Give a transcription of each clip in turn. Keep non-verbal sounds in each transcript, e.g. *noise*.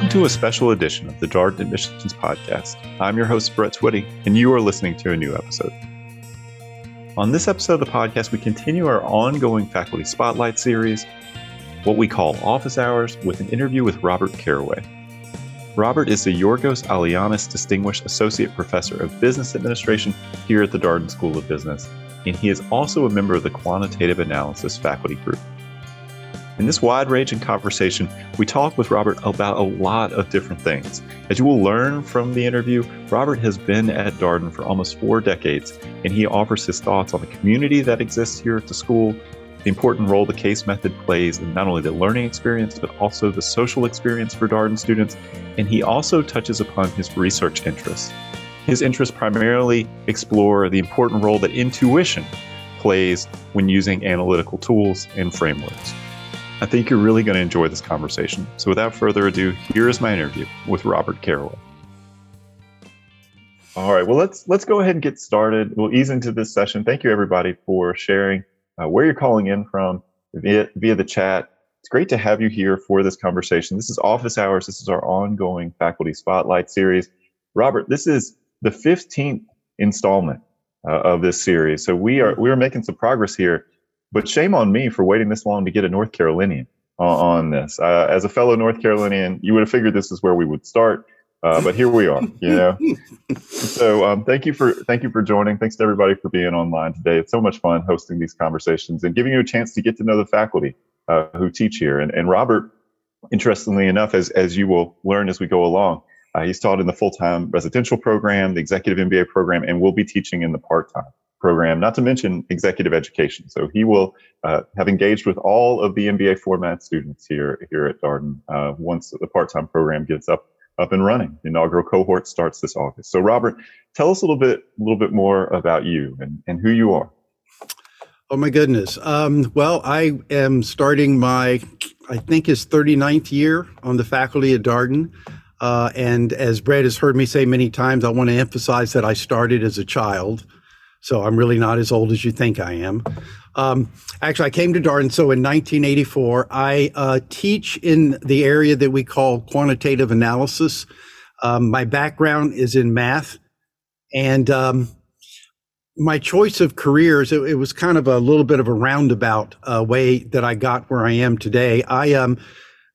Welcome to a special edition of the Darden Admissions Podcast. I'm your host, Brett Twitty, and you are listening to a new episode. On this episode of the podcast, we continue our ongoing faculty spotlight series, what we call office hours, with an interview with Robert Carraway. Robert is the Yorgos Alianis Distinguished Associate Professor of Business Administration here at the Darden School of Business, and he is also a member of the Quantitative Analysis faculty group. In this wide ranging conversation, we talk with Robert about a lot of different things. As you will learn from the interview, Robert has been at Darden for almost four decades, and he offers his thoughts on the community that exists here at the school, the important role the case method plays in not only the learning experience, but also the social experience for Darden students, and he also touches upon his research interests. His interests primarily explore the important role that intuition plays when using analytical tools and frameworks. I think you're really going to enjoy this conversation. So without further ado, here is my interview with Robert Carraway. All right, well let's let's go ahead and get started. We'll ease into this session. Thank you everybody for sharing uh, where you're calling in from via via the chat. It's great to have you here for this conversation. This is office hours. This is our ongoing faculty spotlight series. Robert, this is the 15th installment uh, of this series. So we are we are making some progress here. But shame on me for waiting this long to get a North Carolinian on, this. Uh, as a fellow North Carolinian, you would have figured this is where we would start. Uh, but here we are, you know. *laughs* so um, thank you for thank you for joining. Thanks to everybody for being online today. It's so much fun hosting these conversations and giving you a chance to get to know the faculty uh, who teach here. And, and Robert, interestingly enough, as as you will learn as we go along, uh, he's taught in the full time residential program, the executive MBA program, and will be teaching in the part time program, not to mention executive education. So he will uh, have engaged with all of the MBA format students here here at Darden uh, once the part-time program gets up up and running. The inaugural cohort starts this August. So Robert, tell us a little bit a little bit more about you and, and who you are. Oh my goodness. Um, well, I am starting my, I think, is 39th year on the faculty at Darden. Uh, and as Brad has heard me say many times, I want to emphasize that I started as a child. So I'm really not as old as you think I am. Um, actually, I came to Darden. So in 1984, I uh, teach in the area that we call quantitative analysis. Um, my background is in math, and um, my choice of careers it, it, was kind of a little bit of a roundabout uh, way that I got where I am today. I um,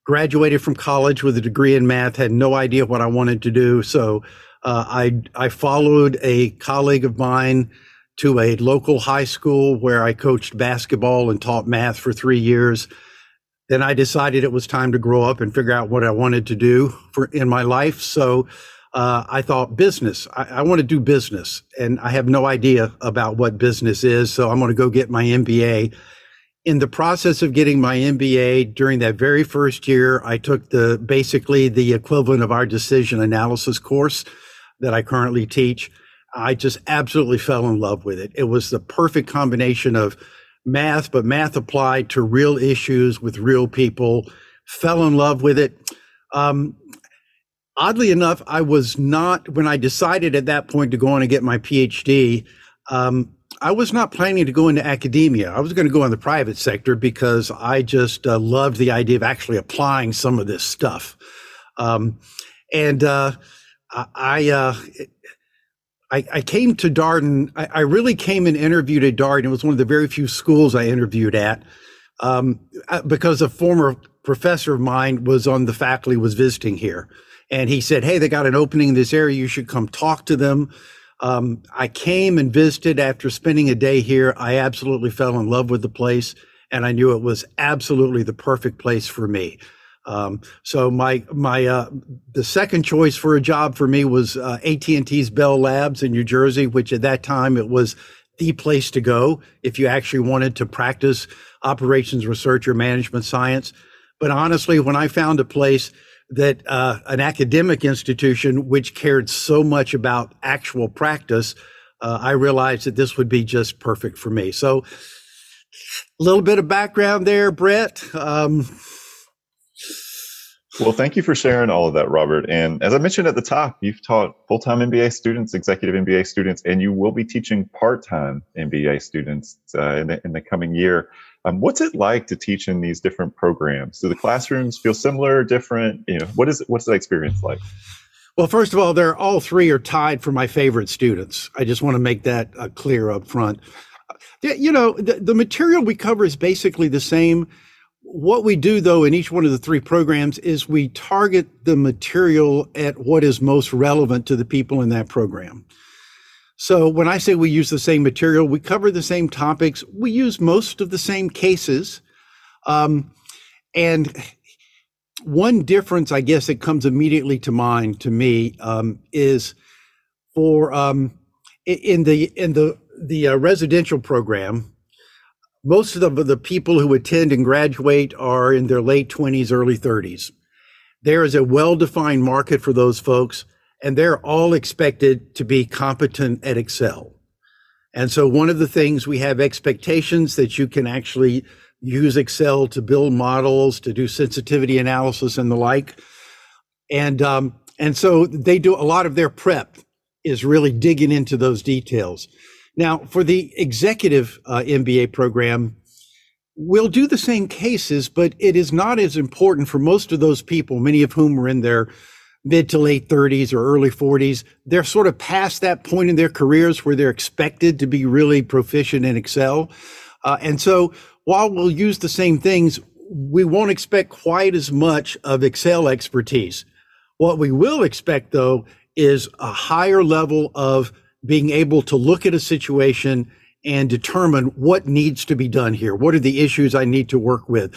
graduated from college with a degree in math, had no idea what I wanted to do, so uh, I I followed a colleague of mine to a local high school where I coached basketball and taught math for three years. Then I decided it was time to grow up and figure out what I wanted to do for in my life. So uh, I thought business. I, I want to do business, and I have no idea about what business is. So I'm going to go get my MBA. In the process of getting my MBA, during that very first year, I took the basically the equivalent of our decision analysis course that I currently teach. I just absolutely fell in love with it. It was the perfect combination of math, but math applied to real issues with real people. Fell in love with it. Um, oddly enough, I was not, when I decided at that point to go on and get my PhD, um, I was not planning to go into academia. I was going to go in the private sector because I just uh, loved the idea of actually applying some of this stuff. Um, and uh, I, uh, I, I came to Darden. I, I, really came and interviewed at Darden. It was one of the very few schools I interviewed at um, uh, because a former professor of mine was on the faculty, was visiting here. And he said, Hey, they got an opening in this area. You should come talk to them. Um, I came and visited after spending a day here. I absolutely fell in love with the place and I knew it was absolutely the perfect place for me. Um, so my my uh, the second choice for a job for me was uh, AT and T's Bell Labs in New Jersey, which at that time it was the place to go if you actually wanted to practice operations research or management science. But honestly, when I found a place that uh, an academic institution which cared so much about actual practice, uh, I realized that this would be just perfect for me. So, a little bit of background there, Brett. Um, well, thank you for sharing all of that, Robert. And as I mentioned at the top, you've taught full time MBA students, executive MBA students, and you will be teaching part time MBA students uh, in, the, in the coming year. Um, what's it like to teach in these different programs? Do the classrooms feel similar, different? You know, what is what's that experience like? Well, first of all, they're all three are tied for my favorite students. I just want to make that uh, clear up front. You know, the, the material we cover is basically the same. What we do, though, in each one of the three programs is we target the material at what is most relevant to the people in that program. So when I say we use the same material, we cover the same topics, we use most of the same cases. Um, and one difference, I guess, that comes immediately to mind to me um, is for um, in the in the the uh, residential program, most of the, the people who attend and graduate are in their late 20s, early 30s. There is a well defined market for those folks, and they're all expected to be competent at Excel. And so, one of the things we have expectations that you can actually use Excel to build models, to do sensitivity analysis and the like. And, um, and so they do a lot of their prep is really digging into those details. Now, for the executive uh, MBA program, we'll do the same cases, but it is not as important for most of those people, many of whom are in their mid to late 30s or early 40s. They're sort of past that point in their careers where they're expected to be really proficient in Excel. Uh, and so while we'll use the same things, we won't expect quite as much of Excel expertise. What we will expect, though, is a higher level of being able to look at a situation and determine what needs to be done here. What are the issues I need to work with?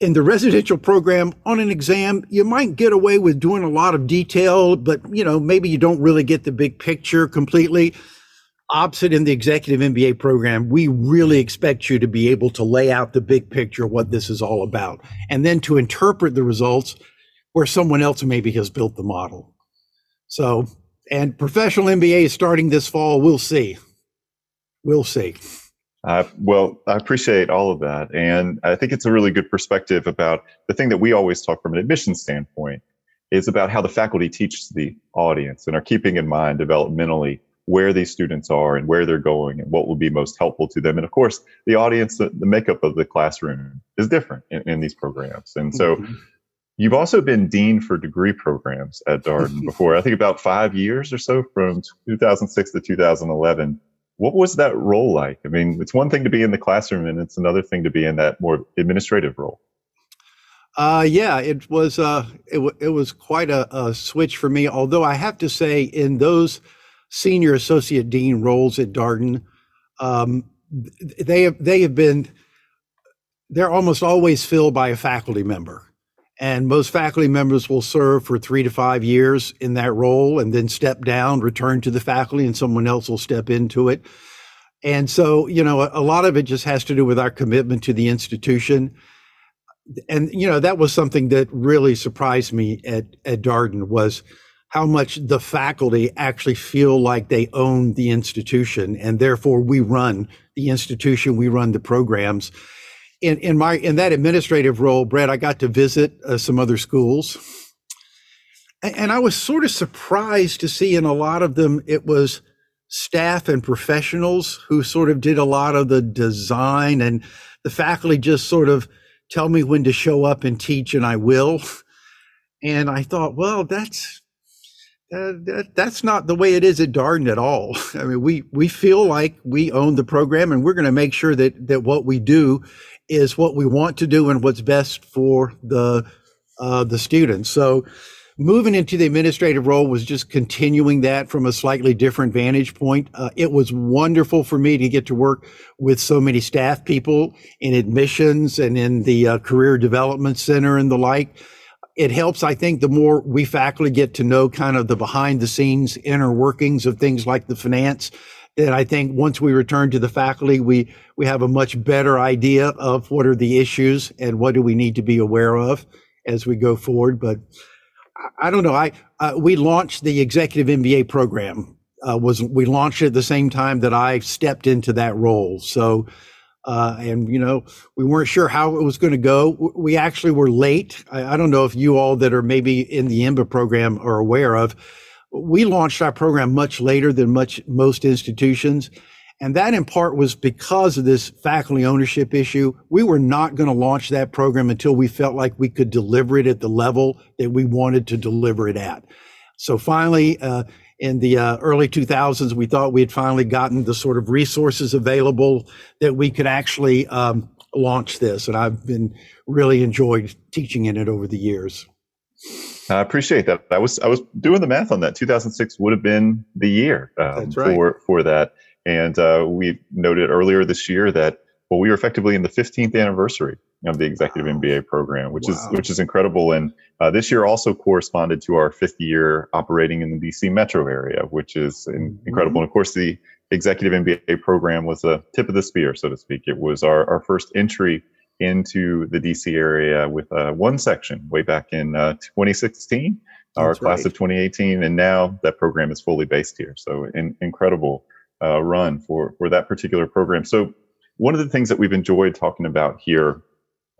In the residential program on an exam, you might get away with doing a lot of detail, but you know, maybe you don't really get the big picture completely. Opposite in the executive MBA program, we really expect you to be able to lay out the big picture what this is all about and then to interpret the results where someone else maybe has built the model. So and professional MBA is starting this fall. We'll see. We'll see. Uh, well, I appreciate all of that. And I think it's a really good perspective about the thing that we always talk from an admission standpoint is about how the faculty teaches the audience and are keeping in mind developmentally where these students are and where they're going and what will be most helpful to them. And of course, the audience, the, the makeup of the classroom is different in, in these programs. And so mm-hmm. You've also been dean for degree programs at Darden *laughs* before. I think about five years or so from 2006 to 2011. What was that role like? I mean, it's one thing to be in the classroom, and it's another thing to be in that more administrative role. Uh, yeah, it was. Uh, it, w- it was quite a, a switch for me. Although I have to say, in those senior associate dean roles at Darden, um, they have they have been. They're almost always filled by a faculty member. And most faculty members will serve for three to five years in that role and then step down, return to the faculty, and someone else will step into it. And so, you know, a, lot of it just has to do with our commitment to the institution. And, you know, that was something that really surprised me at, at Darden was how much the faculty actually feel like they own the institution and therefore we run the institution, we run the programs in, in my in that administrative role, Brett, I got to visit uh, some other schools, and, and I was sort of surprised to see in a lot of them it was staff and professionals who sort of did a lot of the design, and the faculty just sort of tell me when to show up and teach, and I will. And I thought, well, that's uh, that, that's not the way it is at Darden at all. *laughs* I mean, we we feel like we own the program, and we're going to make sure that that what we do is what we want to do and what's best for the uh, the students. So moving into the administrative role was just continuing that from a slightly different vantage point. Uh, it was wonderful for me to get to work with so many staff people in admissions and in the uh, career development center and the like. It helps, I think, the more we faculty get to know kind of the behind the scenes inner workings of things like the finance and I think once we return to the faculty, we we have a much better idea of what are the issues and what do we need to be aware of as we go forward. But I, don't know. I uh, we launched the executive MBA program. Uh, was we launched it at the same time that I stepped into that role. So. Uh, and you know we weren't sure how it was going to go. We actually were late. I, I, don't know if you all that are maybe in the EMBA program are aware of we launched our program much later than much most institutions And that in part was because of this faculty ownership issue. We were not going to launch that program until we felt like we could deliver it at the level that we wanted to deliver it at. So finally, uh, in the uh, early 2000s, we thought we had finally gotten the sort of resources available that we could actually um, launch this. And I've been really enjoyed teaching in it over the years. I appreciate that. I was I was doing the math on that. 2006 would have been the year um, right. for for that. And uh, we noted earlier this year that well, we were effectively in the 15th anniversary of the executive wow. MBA program, which wow. is which is incredible. And uh, this year also corresponded to our fifth year operating in the DC metro area, which is in, incredible. Mm-hmm. And of course, the executive MBA program was the tip of the spear, so to speak. It was our, our first entry into the DC area with uh, one section way back in uh, 2016, That's our class right. of 2018, and now that program is fully based here. So, in, incredible uh, run for for that particular program. So one of the things that we've enjoyed talking about here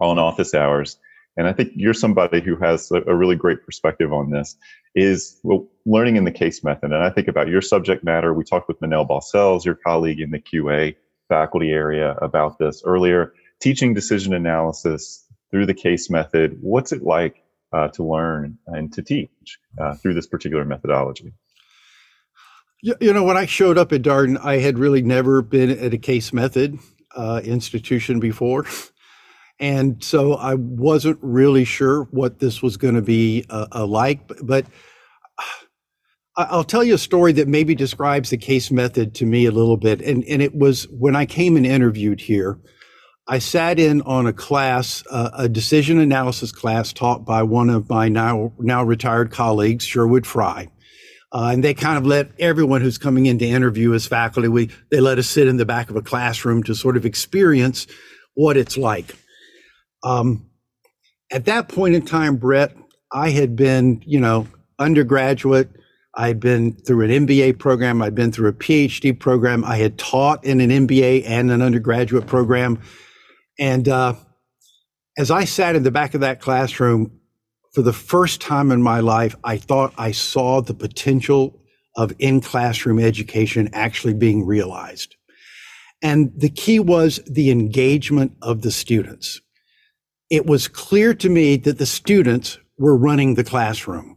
on office hours, and I think you're somebody who has a, a really great perspective on this, is well, learning in the case method. And I think about your subject matter. We talked with Manel Baucells, your colleague in the QA faculty area, about this earlier. Teaching decision analysis through the case method. What's it like uh, to learn and to teach uh, through this particular methodology? You know, when I showed up at Darden, I had really never been at a case method uh, institution before. And so I wasn't really sure what this was going to be uh, uh, like. But I'll tell you a story that maybe describes the case method to me a little bit. And, and it was when I came and interviewed here, I sat in on a class, uh, a decision analysis class taught by one of my now, now retired colleagues, Sherwood Frey. Uh, and they kind of let everyone who's coming in to interview as faculty, we, they let us sit in the back of a classroom to sort of experience what it's like. Um, at that point in time, Brett, I had been, you know, undergraduate. I'd been through an MBA program. I'd been through a PhD program. I had taught in an MBA and an undergraduate program. And uh, as I sat in the back of that classroom, for the first time in my life, I thought I saw the potential of in classroom education actually being realized. And the key was the engagement of the students. It was clear to me that the students were running the classroom.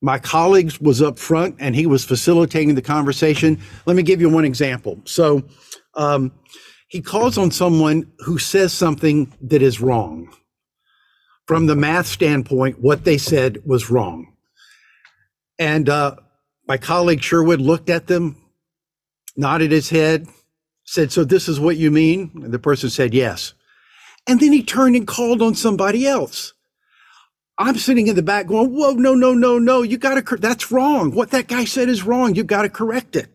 My colleagues was up front and he was facilitating the conversation. Let me give you one example. So um, he calls on someone who says something that is wrong from the math standpoint, what they said was wrong. And uh, my colleague Sherwood looked at them, nodded his head, said, So this is what you mean? And the person said, Yes. And then he turned and called on somebody else. I'm sitting in the back going, Whoa, no, no, no, no. You got to, that's wrong. What that guy said is wrong. You got to correct it.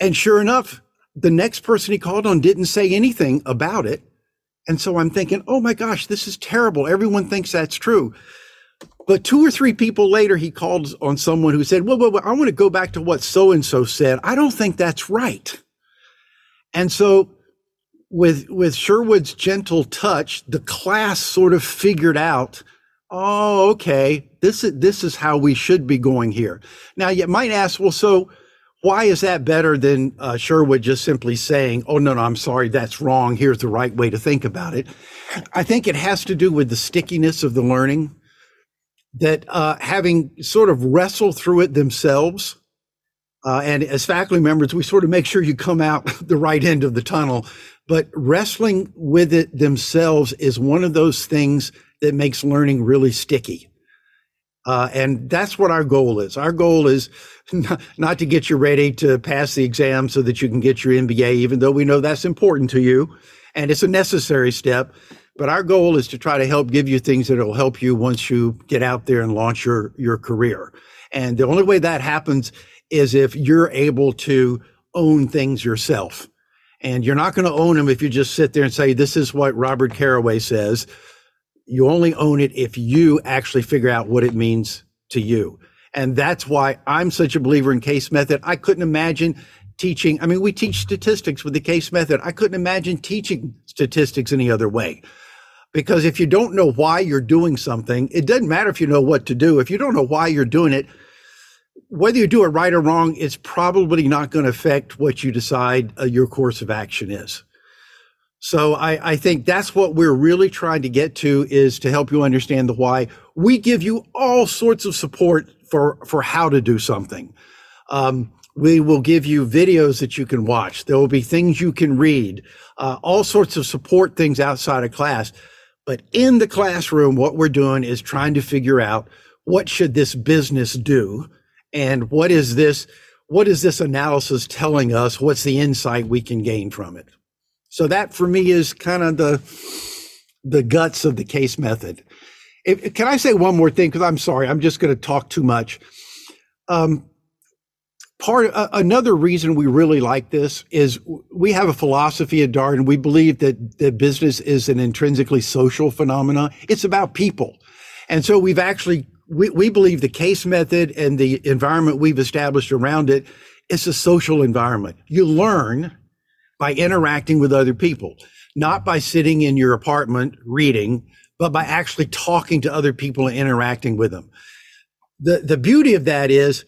And sure enough, the next person he called on didn't say anything about it. And so I'm thinking, oh my gosh, this is terrible. Everyone thinks that's true. But two or three people later, he called on someone who said, well, well, well I want to go back to what so and so said. I don't think that's right. And so with, with Sherwood's gentle touch, the class sort of figured out, oh, okay, this is, this is how we should be going here. Now you might ask, well, so why is that better than uh, Sherwood just simply saying, oh, no, no, I'm sorry, that's wrong. Here's the right way to think about it? I think it has to do with the stickiness of the learning, that uh, having sort of wrestled through it themselves, uh, and as faculty members, we sort of make sure you come out *laughs* the right end of the tunnel. But wrestling with it themselves is one of those things that makes learning really sticky. Uh, and that's what our goal is. Our goal is not, not, to get you ready to pass the exam so that you can get your MBA, even though we know that's important to you and it's a necessary step. But our goal is to try to help give you things that will help you once you get out there and launch your, your career. And the only way that happens is if you're able to own things yourself. And you're not going to own them if you just sit there and say, this is what Robert Carraway says you only own it if you actually figure out what it means to you. And that's why I'm such a believer in case method. I couldn't imagine teaching. I mean, we teach statistics with the case method. I couldn't imagine teaching statistics any other way. Because if you don't know why you're doing something, it doesn't matter if you know what to do. If you don't know why you're doing it, whether you do it right or wrong, it's probably not going to affect what you decide uh, your course of action is. So I, I think that's what we're really trying to get to is to help you understand the why. We give you all sorts of support for for how to do something. Um, we will give you videos that you can watch. There will be things you can read, uh, all sorts of support things outside of class. But in the classroom, what we're doing is trying to figure out what should this business do, and what is this what is this analysis telling us? What's the insight we can gain from it? So that for me is kind of the the guts of the case method. If, can I say one more thing? Because I'm sorry, I'm just going to talk too much. Um, part uh, another reason we really like this is we have a philosophy at Darden. We believe that that business is an intrinsically social phenomena. It's about people, and so we've actually we, we believe the case method and the environment we've established around it is a social environment. You learn by interacting with other people, not by sitting in your apartment reading, but by actually talking to other people and interacting with them. The, the beauty of that is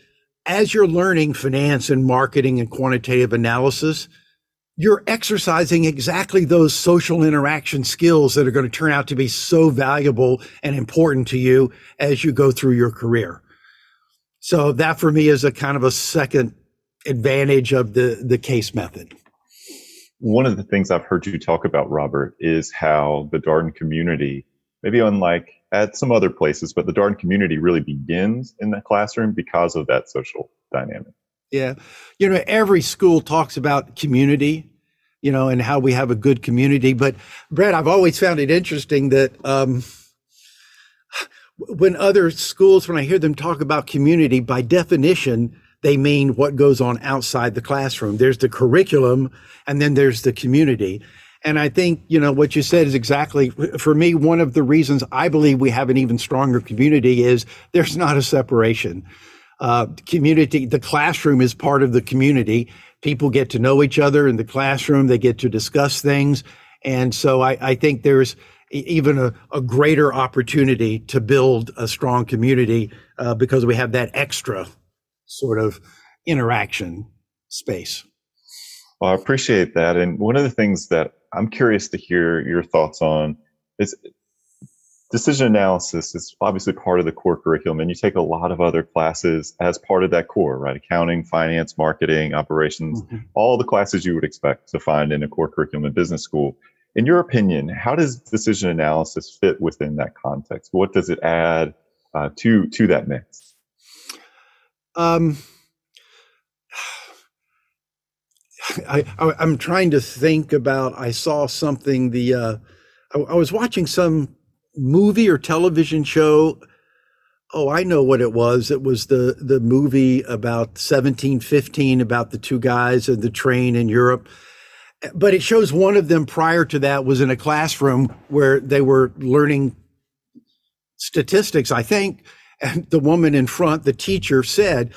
as you're learning finance and marketing and quantitative analysis, you're exercising exactly those social interaction skills that are going to turn out to be so valuable and important to you as you go through your career. So that for me is a kind of a second advantage of the, the case method one of the things I've heard you talk about, Robert, is how the Darden community, maybe unlike at some other places, but the Darden community really begins in the classroom because of that social dynamic. Yeah. You know, every school talks about community, you know, and how we have a good community. But Brad, I've always found it interesting that um, *sighs* when other schools, when I hear them talk about community, by definition, they mean what goes on outside the classroom. There's the curriculum and then there's the community. And I think, you know, what you said is exactly, for me, one of the reasons I believe we have an even stronger community is there's not a separation. Uh, community, the classroom is part of the community. People get to know each other in the classroom. They get to discuss things. And so I, I think there's even a, a, greater opportunity to build a strong community uh, because we have that extra sort of interaction space. Well, I appreciate that. And one of the things that I'm curious to hear your thoughts on is decision analysis is obviously part of the core curriculum, and you take a lot of other classes as part of that core, right? Accounting, finance, marketing, operations, mm-hmm. all the classes you would expect to find in a core curriculum in business school. In your opinion, how does decision analysis fit within that context? What does it add uh, to to that mix? Um, I, am trying to think about. I saw something. The uh, I, I was watching some movie or television show. Oh, I know what it was. It was the the movie about 1715 about the two guys and the train in Europe. But it shows one of them prior to that was in a classroom where they were learning statistics, I think, and the woman in front, the teacher said,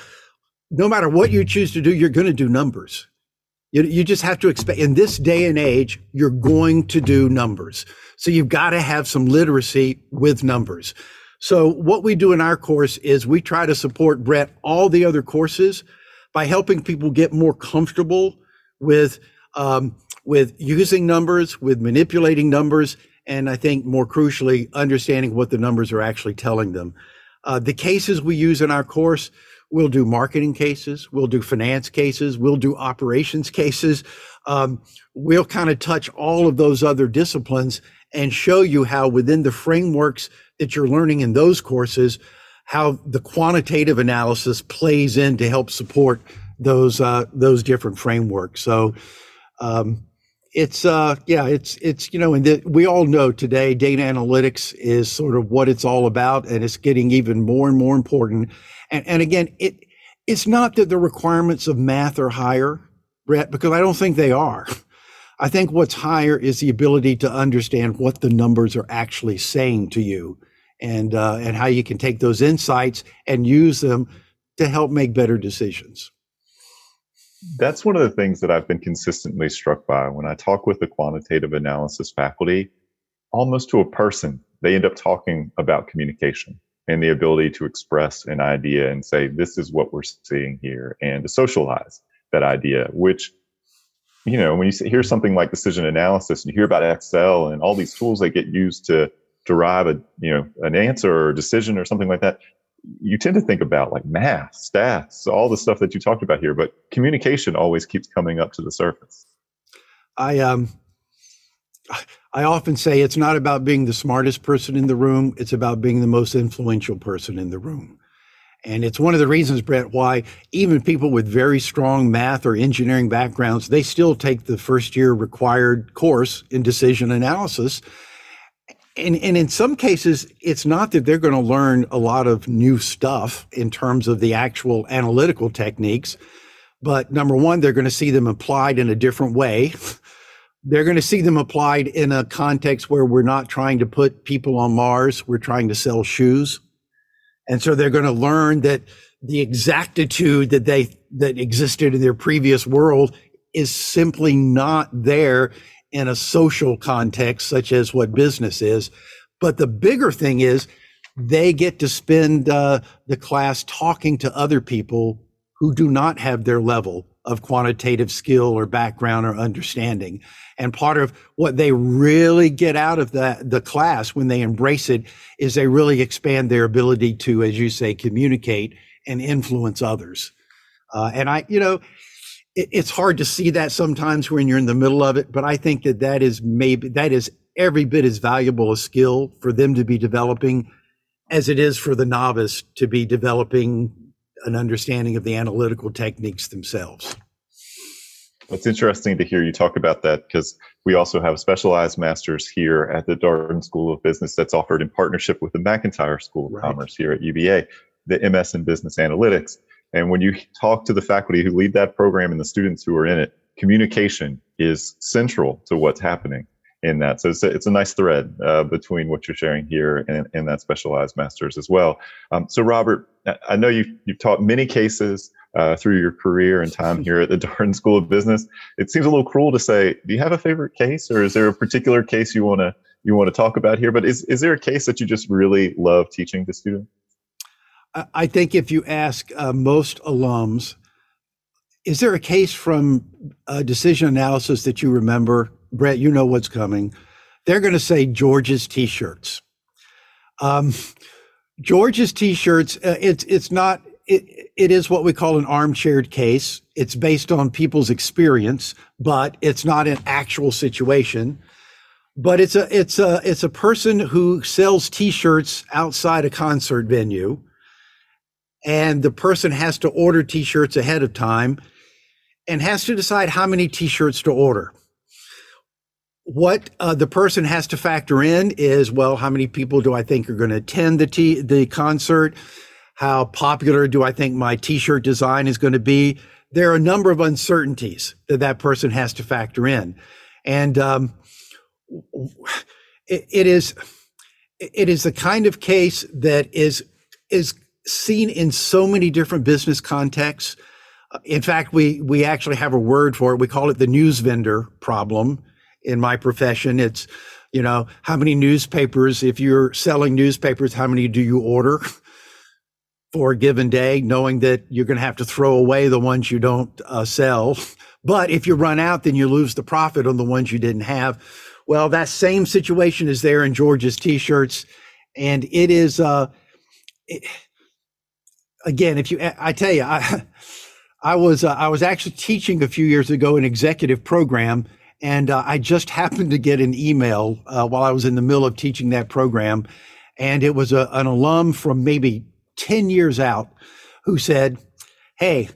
no matter what you choose to do, you're going to do numbers. You, you just have to expect in this day and age, you're going to do numbers. So you've got to have some literacy with numbers. So what we do in our course is we try to support Brett all the other courses by helping people get more comfortable with um, with using numbers, with manipulating numbers, and I think more crucially, understanding what the numbers are actually telling them. Uh, the cases we use in our course, we'll do marketing cases, we'll do finance cases, we'll do operations cases. Um, we'll kind of touch all of those other disciplines and show you how within the frameworks that you're learning in those courses, how the quantitative analysis plays in to help support those uh, those different frameworks. So. Um, it's uh yeah it's it's you know and the, we all know today data analytics is sort of what it's all about and it's getting even more and more important. And and again it it's not that the requirements of math are higher brett because i don't think they are. I think what's higher is the ability to understand what the numbers are actually saying to you and uh, and how you can take those insights and use them to help make better decisions that's one of the things that I've been consistently struck by when I talk with the quantitative analysis faculty, almost to a person, they end up talking about communication. and the ability to express an idea and say, this is what we're seeing here, and to socialize that idea, which, you know, when you hear something like decision analysis and you hear about Excel and all these tools that get used to derive a, you know, an answer or decision or something like that, you tend to think about like math, stats, all the stuff that you talked about here, but communication always keeps coming up to the surface. I um I often say it's not about being the smartest person in the room, it's about being the most influential person in the room. And it's one of the reasons, Brett, why even people with very strong math or engineering backgrounds, they still take the first year required course in decision analysis and, and in some cases, it's not that they're going to learn a lot of new stuff in terms of the actual analytical techniques, but number one, they're going to see them applied in a different way. they're going to see them applied in a context where we're not trying to put people on Mars, we're trying to sell shoes. And so they're going to learn that the exactitude that they that existed in their previous world is simply not there in a social context, such as what business is. But the bigger thing is they get to spend uh, the class talking to other people who do not have their level of quantitative skill or background or understanding. And part of what they really get out of the, the class when they embrace it is they really expand their ability to, as you say, communicate and influence others. Uh, and I, you know, it, it's hard to see that sometimes when you're in the middle of it, but I think that that is maybe that is every bit as valuable a skill for them to be developing as it is for the novice to be developing an understanding of the analytical techniques themselves. It's interesting to hear you talk about that because we also have specialized masters here at the Darden School of Business that's offered in partnership with the McIntire School of right. Commerce here at UVA, the MS in Business Analytics. And when you talk to the faculty who lead that program and the students who are in it, communication is central to what's happening in that. So it's a, it's a nice thread uh, between what you're sharing here and, and that specialized masters as well. Um, so Robert, I know you've, you've taught many cases uh, through your career and time *laughs* here at the Darden School of Business. It seems a little cruel to say, do you have a favorite case or is there a particular case you want to you want to talk about here? But is, is there a case that you just really love teaching to students? I think if you ask uh, most alums, is there a case from a decision analysis that you remember? Brett, you know what's coming. They're going to say George's T-shirts. Um, George's T-shirts. Uh, it's it's not. It, it is what we call an armchaired case. It's based on people's experience, but it's not an actual situation. But it's a it's a it's a person who sells T-shirts outside a concert venue and the person has to order t-shirts ahead of time and has to decide how many t-shirts to order. What uh, the person has to factor in is well how many people do i think are going to attend the t- the concert? How popular do i think my t-shirt design is going to be? There are a number of uncertainties that that person has to factor in. And um, it, it is it is the kind of case that is is seen in so many different business contexts. In fact, we we actually have a word for it. We call it the news vendor problem in my profession. It's, you know, how many newspapers, if you're selling newspapers, how many do you order *laughs* for a given day, knowing that you're going to have to throw away the ones you don't uh, sell. *laughs* But if you run out, then you lose the profit on the ones you didn't have. Well, that same situation is there in George's t-shirts. And it is, uh, again, if you, I tell you, I, *laughs* I was, uh, I was actually teaching a few years ago an executive program, and uh, I just happened to get an email uh, while I was in the middle of teaching that program, and it was a, an alum from maybe ten years out who said, "Hey."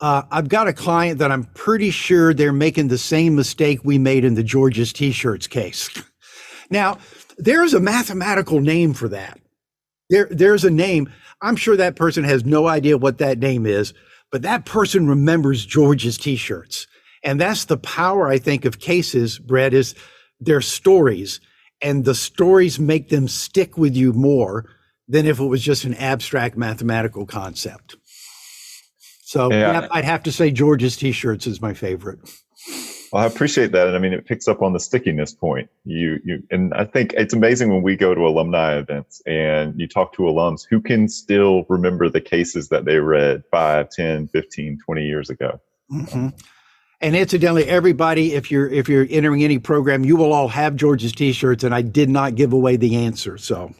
Uh, I've got a client that I'm pretty sure they're making the same mistake we made in the George's t-shirts case. *laughs* now, there's a mathematical name for that. There, there's a name. I'm sure that person has no idea what that name is, but that person remembers George's t-shirts. And that's the power, I think, of cases, Brett, is their stories. And the stories make them stick with you more than if it was just an abstract mathematical concept. So yeah. Yeah, I'd have to say George's t-shirts is my favorite. Well, I appreciate that, and I mean it picks up on the stickiness point. You, you, and I think it's amazing when we go to alumni events and you talk to alums who can still remember the cases that they read 5, 10, 15, 20 years ago. Mm-hmm. And incidentally, everybody, if you're if you're entering any program, you will all have George's T-shirts, and I did not give away the answer. So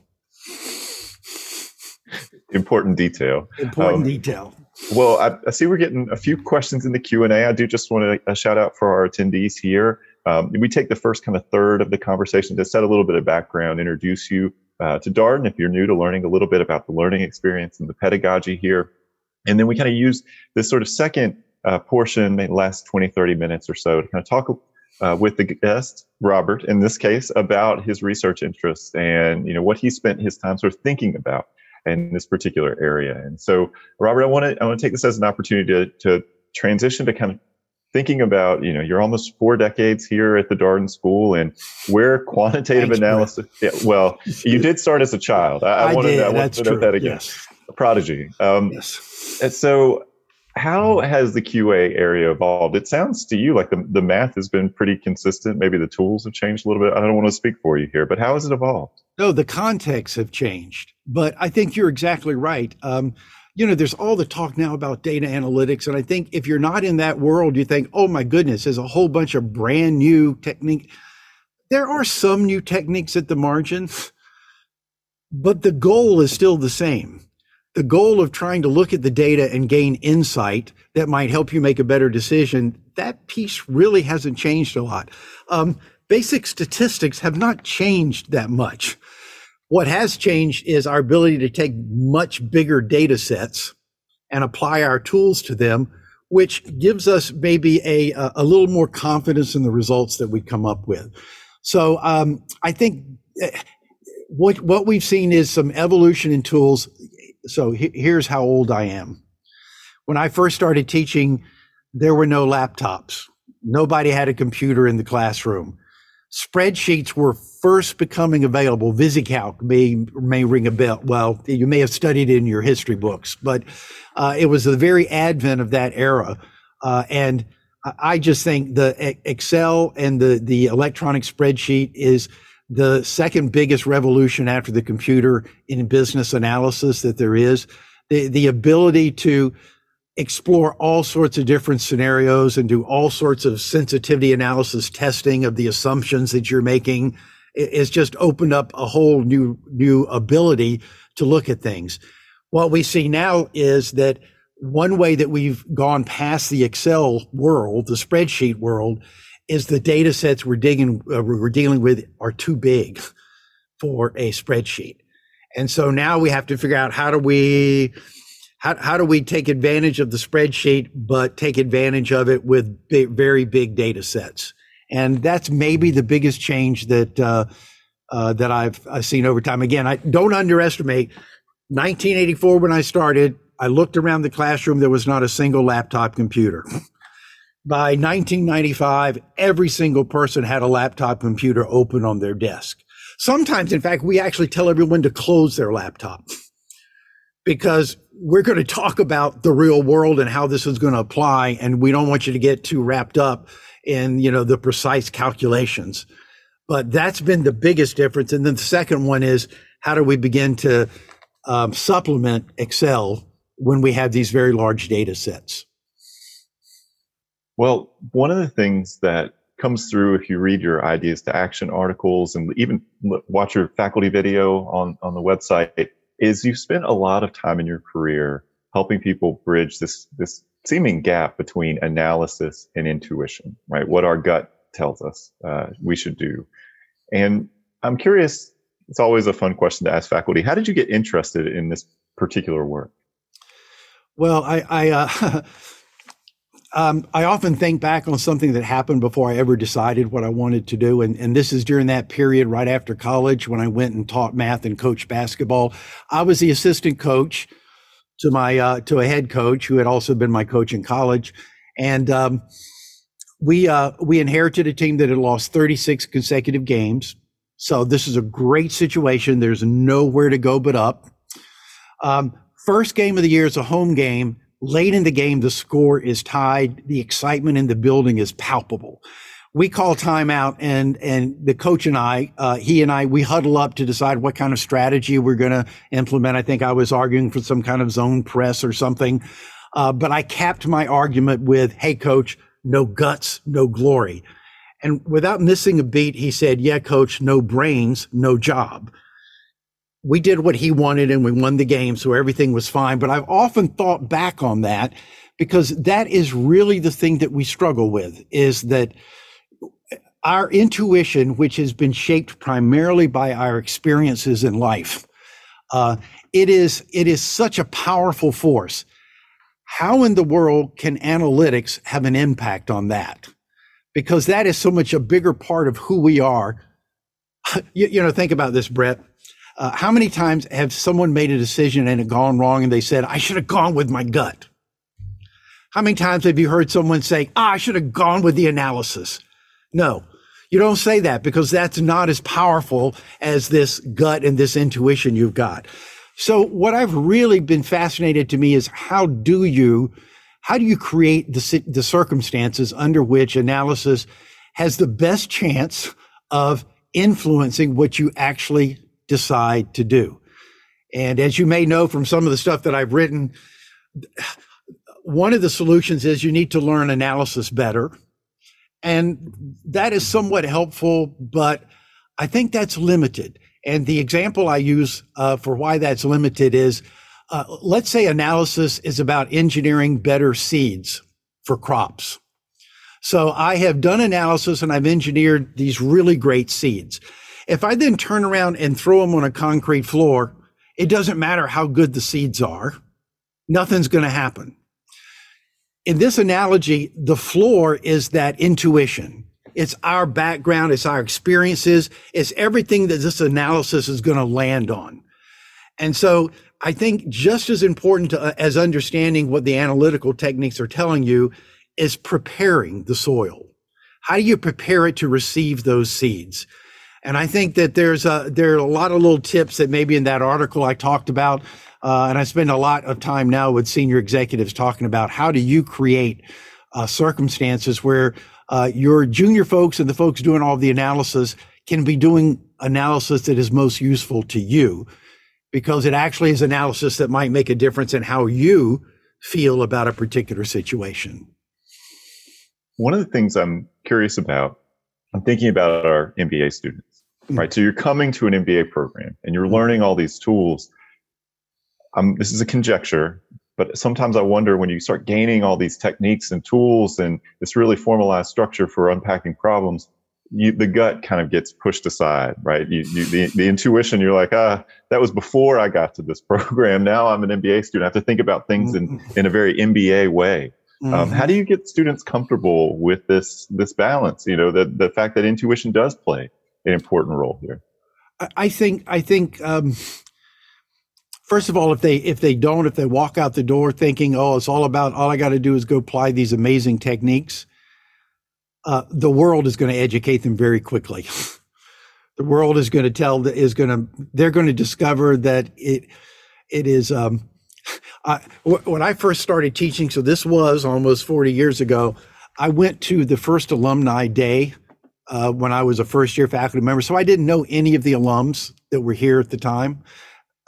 important detail. Important um, detail. Well, I, I, see we're getting a few questions in the Q and A. I do just want to a uh, shout out for our attendees here. Um, we take the first kind of third of the conversation to set a little bit of background, introduce you uh, to Darden if you're new to learning a little bit about the learning experience and the pedagogy here. And then we kind of use this sort of second uh, portion, maybe last 20, 30 minutes or so to kind of talk uh, with the guest, Robert, in this case, about his research interests and, you know, what he spent his time sort of thinking about in this particular area. And so, Robert, I want to I want to take this as an opportunity to to transition to kind of thinking about you know you're almost four decades here at the Darden School and where quantitative Thanks, analysis. Yeah, well, you did start as a child. I, I, wanted, did. I wanted to note that again. Yes. A prodigy. Um, yes. And so how has the QA area evolved? It sounds to you like the, the math has been pretty consistent. Maybe the tools have changed a little bit. I don't want to speak for you here, but how has it evolved? No, the contexts have changed. But I think you're exactly right. Um, you know, there's all the talk now about data analytics. And I think if you're not in that world, you think, oh my goodness, there's a whole bunch of brand new technique. There are some new techniques at the margins, but the goal is still the same the goal of trying to look at the data and gain insight that might help you make a better decision, that piece really hasn't changed a lot. Um, basic statistics have not changed that much. What has changed is our ability to take much bigger data sets and apply our tools to them, which gives us maybe a, a little more confidence in the results that we come up with. So um, I think eh, what what we've seen is some evolution in tools so he, here's how old I am. When I first started teaching, there were no laptops. Nobody had a computer in the classroom. Spreadsheets were first becoming available. VisiCalc may may ring a bell. Well, you may have studied it in your history books, but uh, it was the very advent of that era, uh, and I just think the Excel and the the electronic spreadsheet is the second biggest revolution after the computer in business analysis that there is. The, the ability to explore all sorts of different scenarios and do all sorts of sensitivity analysis testing of the assumptions that you're making is just opened up a whole new new ability to look at things. What we see now is that one way that we've gone past the Excel world, the spreadsheet world, is the data sets we're digging uh, we're dealing with are too big for a spreadsheet and so now we have to figure out how do we how, how do we take advantage of the spreadsheet but take advantage of it with big, very big data sets? And that's maybe the biggest change that uh, uh, that I've, I've seen over time. Again i don't underestimate 1984 when i started i looked around the classroom there was not a single laptop computer. By 1995, every single person had a laptop computer open on their desk. Sometimes, in fact, we actually tell everyone to close their laptop because we're going to talk about the real world and how this is going to apply. And we don't want you to get too wrapped up in, you know, the precise calculations. But that's been the biggest difference. And then the second one is how do we begin to um, supplement Excel when we have these very large data sets? Well, one of the things that comes through if you read your ideas to action articles and even watch your faculty video on, on the website is you spent a lot of time in your career helping people bridge this this seeming gap between analysis and intuition, right? What our gut tells us uh, we should do. And I'm curious, it's always a fun question to ask faculty. How did you get interested in this particular work? Well, I, I uh, *laughs* um, I often think back on something that happened before I ever decided what I wanted to do. And, and this is during that period right after college when I went and taught math and coached basketball. I was the assistant coach to my uh, to a head coach who had also been my coach in college. And um, we uh, we inherited a team that had lost 36 consecutive games. So this is a great situation. There's nowhere to go but up. Um, first game of the year is a home game late in the game, the score is tied. The excitement in the building is palpable. We call timeout and, and the coach and I, uh, he and I, we huddle up to decide what kind of strategy we're going to implement. I think I was arguing for some kind of zone press or something. Uh, but I capped my argument with, Hey, coach, no guts, no glory. And without missing a beat, he said, Yeah, coach, no brains, no job. We did what he wanted and we won the game, so everything was fine. But I've often thought back on that because that is really the thing that we struggle with is that our intuition, which has been shaped primarily by our experiences in life, uh, it is it is such a powerful force. How in the world can analytics have an impact on that? because that is so much a bigger part of who we are. *laughs* you, you know, think about this, Brett. Uh, how many times have someone made a decision and it gone wrong and they said, I should have gone with my gut? How many times have you heard someone say, ah, I should have gone with the analysis? No, you don't say that because that's not as powerful as this gut and this intuition you've got. So what I've really been fascinated to me is how do you how do you create the, the circumstances under which analysis has the best chance of influencing what you actually decide to do? And as you may know from some of the stuff that I've written, one of the solutions is you need to learn analysis better. And that is somewhat helpful, but I think that's limited. And the example I use uh, for why that's limited is uh, let's say analysis is about engineering better seeds for crops. So I have done analysis and I've engineered these really great seeds. If I then turn around and throw them on a concrete floor, it doesn't matter how good the seeds are. Nothing's going to happen. In this analogy, the floor is that intuition. It's our background. It's our experiences. It's everything that this analysis is going to land on. And so I think just as important to, uh, as understanding what the analytical techniques are telling you is preparing the soil. How do you prepare it to receive those seeds? And I think that there's a, there are a lot of little tips that maybe in that article I talked about. Uh, and I spend a lot of time now with senior executives talking about how do you create uh, circumstances where uh, your junior folks and the folks doing all the analysis can be doing analysis that is most useful to you because it actually is analysis that might make a difference in how you feel about a particular situation. One of the things I'm curious about, I'm thinking about our MBA students. Right? So you're coming to an MBA program and you're learning all these tools. Um, this is a conjecture, but sometimes I wonder when you start gaining all these techniques and tools and this really formalized structure for unpacking problems, you, the gut kind of gets pushed aside, right? You, you, the, the intuition, you're like, ah, that was before I got to this *laughs* program. Now I'm an MBA student. I have to think about things in, mm-hmm. in a very MBA way. Mm-hmm. Um, how mm-hmm. do you get students comfortable with this this balance? You know, the the fact that intuition does play an important role here. I think I think um, first of all, if they if they don't, if they walk out the door thinking, oh, it's all about all I got to do is go apply these amazing techniques, uh, the world is going to educate them very quickly. *laughs* the world is going to tell is going to they're going to discover that it it is um, *laughs* I, when I first started teaching. So this was almost forty years ago. I went to the first alumni day uh, when I was a first year faculty member. So I didn't know any of the alums that were here at the time.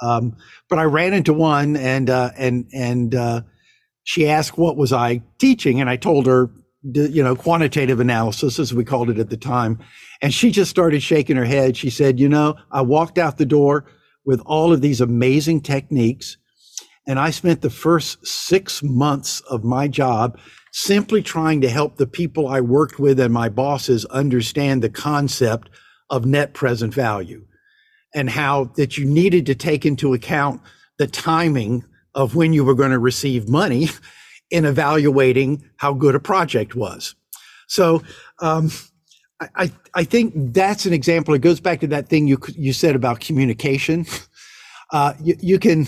Um, but I ran into one and uh, and and uh, she asked what was I teaching, and I told her you know, quantitative analysis, as we called it at the time. And she just started shaking her head. She said, You know, I walked out the door with all of these amazing techniques. And I spent the first six months of my job simply trying to help the people I worked with and my bosses understand the concept of net present value and how that you needed to take into account the timing of when you were going to receive money in evaluating how good a project was. So um, I, I think that's an example. It goes back to that thing you you said about communication. Uh, you, you can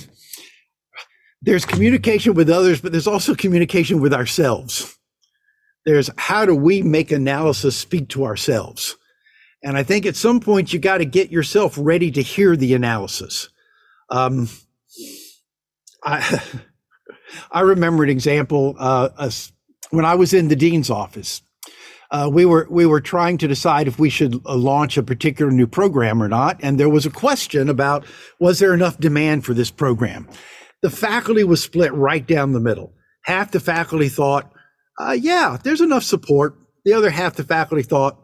there's communication with others, but there's also communication with ourselves. There's how do we make analysis speak to ourselves? And I think at some point you got to get yourself ready to hear the analysis. Um, I, *laughs* I remember an example uh, when I was in the dean's office. Uh, we were we were trying to decide if we should uh, launch a particular new program or not, and there was a question about was there enough demand for this program. The faculty was split right down the middle. Half the faculty thought, uh, "Yeah, there's enough support." The other half the faculty thought,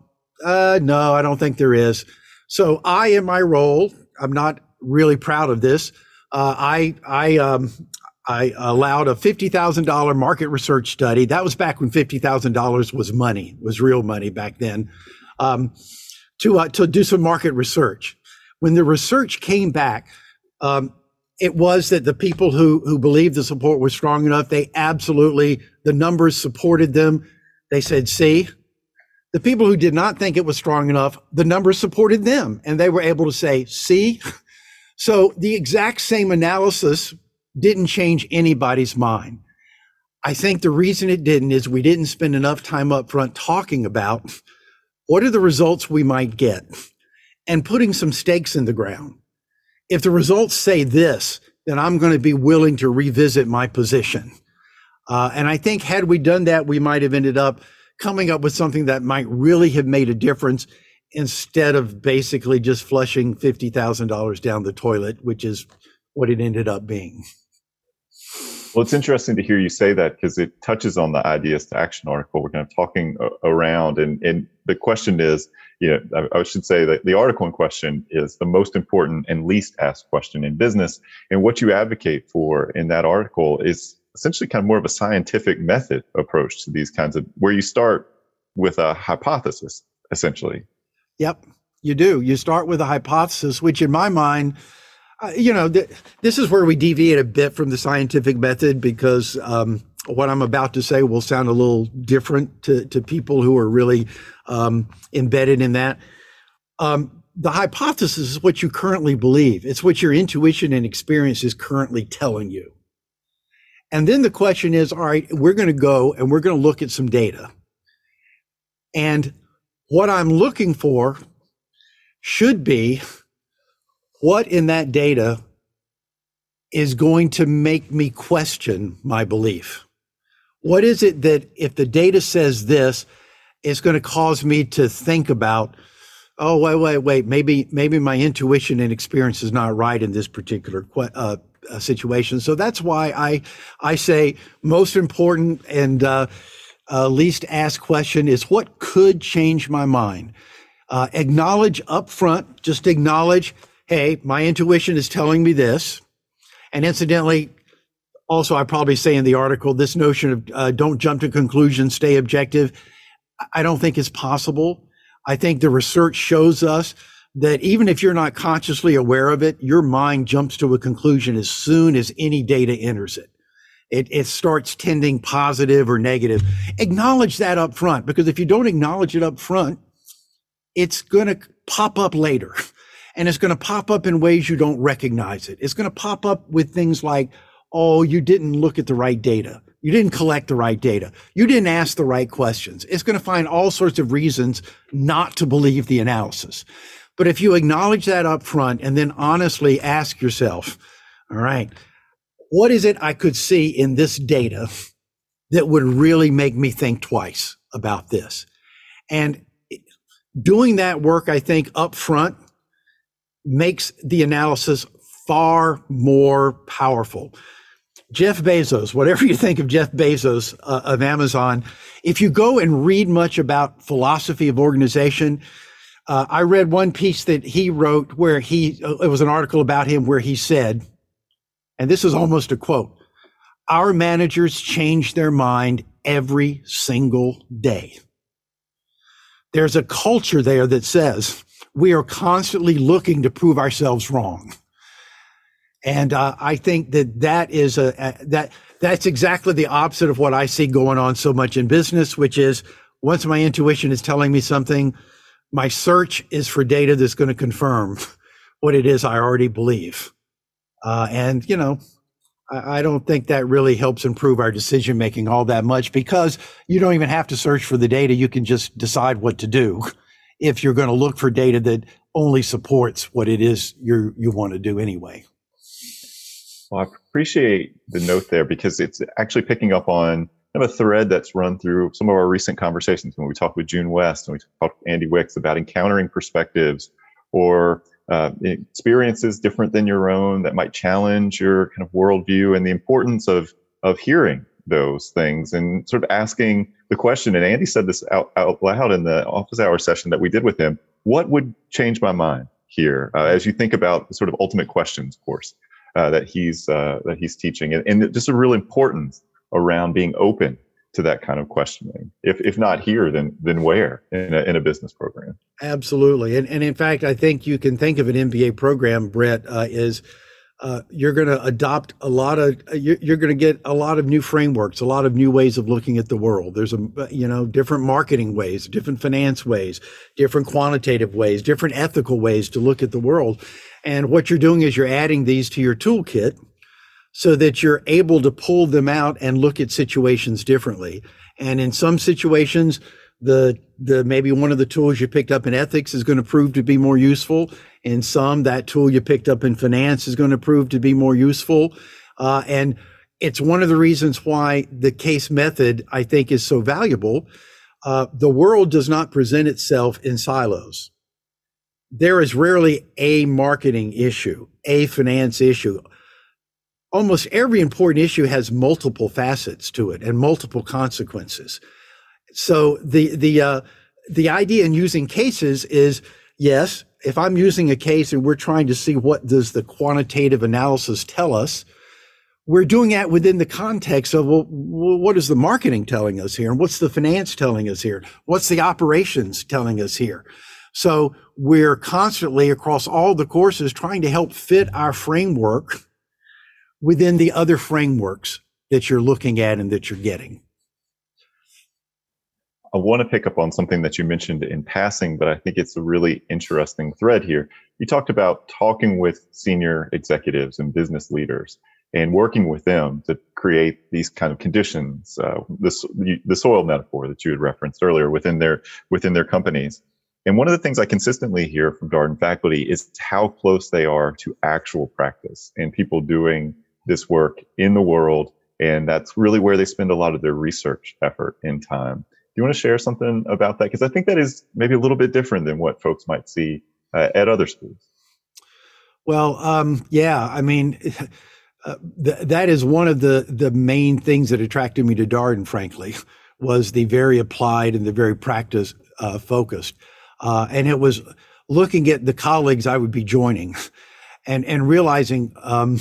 uh, "No, I don't think there is." So I, in my role, I'm not really proud of this. Uh, I I um, I allowed a $50,000 market research study. That was back when $50,000 was money, was real money back then, um, to, uh, to do some market research. When the research came back, um, it was that the people who, who believed the support was strong enough, they absolutely, the numbers supported them. They said, see, the people who did not think it was strong enough, the numbers supported them. And they were able to say, see, *laughs* so the exact same analysis didn't change anybody's mind. I think the reason it didn't is we didn't spend enough time up front talking about what are the results we might get and putting some stakes in the ground. If the results say this, then I'm going to be willing to revisit my position. Uh, and I think had we done that, we might have ended up coming up with something that might really have made a difference instead of basically just flushing $50,000 down the toilet, which is what it ended up being. Well, it's interesting to hear you say that because it touches on the ideas to action article we're kind of talking around. And, and the question is, you know, I, I, should say that the article in question is the most important and least asked question in business. And what you advocate for in that article is essentially kind of more of a scientific method approach to these kinds of, where you start with a hypothesis, essentially. Yep, you do. You start with a hypothesis, which in my mind, uh, you know, th- this is where we deviate a bit from the scientific method because um, what I'm about to say will sound a little different to, to people who are really um, embedded in that. Um, the hypothesis is what you currently believe. It's what your intuition and experience is currently telling you. And then the question is, all right, we're going to go and we're going to look at some data. And what I'm looking for should be what in that data is going to make me question my belief? What is it that if the data says this, it's going to cause me to think about, oh, wait, wait, wait, maybe, maybe my intuition and experience is not right in this particular uh, situation. So that's why I, I say most important and uh, uh, least asked question is what could change my mind? Uh, acknowledge upfront, just acknowledge hey, my intuition is telling me this. And incidentally, also, I probably say in the article, this notion of uh, don't jump to conclusions, stay objective, I don't think is possible. I think the research shows us that even if you're not consciously aware of it, your mind jumps to a conclusion as soon as any data enters it. It, it starts tending positive or negative. Acknowledge that up front, because if you don't acknowledge it up front, it's going to pop up later. *laughs* and it's going to pop up in ways you don't recognize it. It's going to pop up with things like, oh, you didn't look at the right data. You didn't collect the right data. You didn't ask the right questions. It's going to find all sorts of reasons not to believe the analysis. But if you acknowledge that up front and then honestly ask yourself, all right, what is it I could see in this data that would really make me think twice about this? And doing that work, I think up front makes the analysis far more powerful. Jeff Bezos, whatever you think of Jeff Bezos uh, of Amazon, if you go and read much about philosophy of organization, uh, I read one piece that he wrote where he, uh, it was an article about him where he said, and this is almost a quote, our managers change their mind every single day. There's a culture there that says, we are constantly looking to prove ourselves wrong. And uh, I think that that is a, a, that that's exactly the opposite of what I see going on so much in business, which is once my intuition is telling me something, my search is for data that's going to confirm what it is I already believe. Uh, and you know, I, I don't think that really helps improve our decision making all that much because you don't even have to search for the data; you can just decide what to do if you're going to look for data that only supports what it is you you want to do anyway. Well, I appreciate the note there because it's actually picking up on kind of a thread that's run through some of our recent conversations when we talked with June West and we talked with Andy Wicks about encountering perspectives or uh, experiences different than your own that might challenge your kind of worldview and the importance of of hearing those things and sort of asking the question. And Andy said this out, out loud in the office hour session that we did with him. What would change my mind here uh, as you think about the sort of ultimate questions, course, uh, that he's uh, that he's teaching, and, and just a real importance around being open to that kind of questioning. If if not here, then then where in a, in a business program? Absolutely, and and in fact, I think you can think of an MBA program, Brett, uh, is uh, you're going to adopt a lot of uh, you're, you're going to get a lot of new frameworks a lot of new ways of looking at the world. There's a you know different marketing ways different finance ways different quantitative ways different ethical ways to look at the world. And what you're doing is you're adding these to your toolkit so that you're able to pull them out and look at situations differently. And in some situations the the maybe one of the tools you picked up in ethics is going to prove to be more useful. In some that tool you picked up in finance is going to prove to be more useful. Uh, and it's one of the reasons why the case method i think is so valuable. Uh, the world does not present itself in silos. There is rarely a marketing issue a finance issue. Almost every important issue has multiple facets to it and multiple consequences so the the uh, the idea in using cases is yes, if I'm using a case and we're trying to see what does the quantitative analysis tell us, we're doing that within the context of well, what is the marketing telling us here, and what's the finance telling us here, what's the operations telling us here. So we're constantly across all the courses trying to help fit our framework within the other frameworks that you're looking at and that you're getting. I want to pick up on something that you mentioned in passing, but I think it's a really interesting thread here. You talked about talking with senior executives and business leaders and working with them to create these kind of conditions, uh, this, the soil metaphor that you had referenced earlier within their within their companies. And one of the things I consistently hear from Darden faculty is how close they are to actual practice and people doing this work in the world. And that's really where they spend a lot of their research effort and time you want to share something about that? Because I think that is maybe a little bit different than what folks might see uh, at other schools. Well, um, yeah, I mean, *laughs* uh, th- that is one of the the main things that attracted me to Darden, frankly, *laughs* was the very applied and the very practice uh, focused, uh, and it was looking at the colleagues I would be joining, *laughs* and and realizing. Um,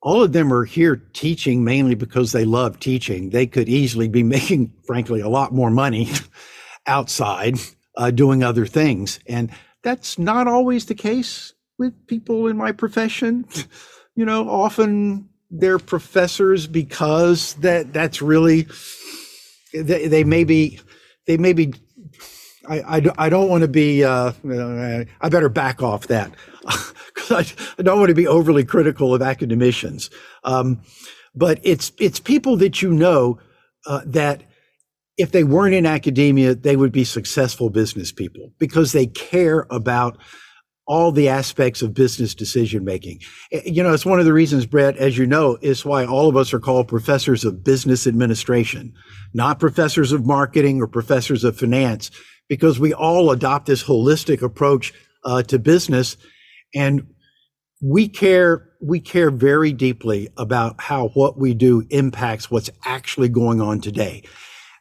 all of them are here teaching mainly because they love teaching. They could easily be *laughs* making, frankly, a lot more money *laughs* outside uh, doing other things. And that's not always the case with people in my profession. *laughs* You know, often they're professors because that that's really they, they may be they may be I, I, I don't want to be uh, I better back off that *laughs* I, don't want to be overly critical of academicians, um, but it's it's people that you know uh, that if they weren't in academia, they would be successful business people because they care about all the aspects of business decision making. Eh, you know, it's one of the reasons, Brett, as you know, is why all of us are called professors of business administration, not professors of marketing or professors of finance, because we all adopt this holistic approach uh, to business. And we care we care very deeply about how what we do impacts what's actually going on today.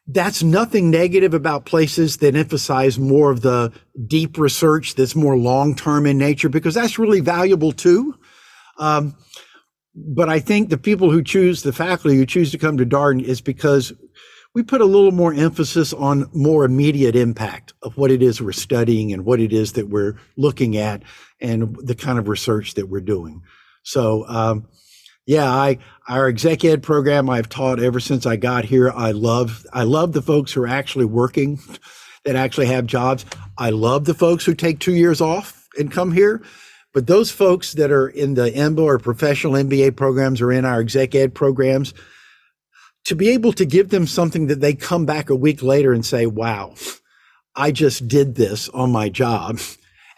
That's nothing negative about places that emphasize more of the deep research that's more long term in nature because that's really valuable too. Um, but i think the people who choose the faculty who choose to come to darden is because we put a little more emphasis on more immediate impact of what it is we're studying and what it is that we're looking at and the kind of research that we're doing. So, um, yeah, I our exec ed program I've taught ever since I got here. I love I love the folks who are actually working, that actually have jobs. I love the folks who take two years off and come here. But those folks that are in the MBA or professional MBA programs or in our exec ed programs, to be able to give them something that they come back a week later and say, wow, I just did this on my job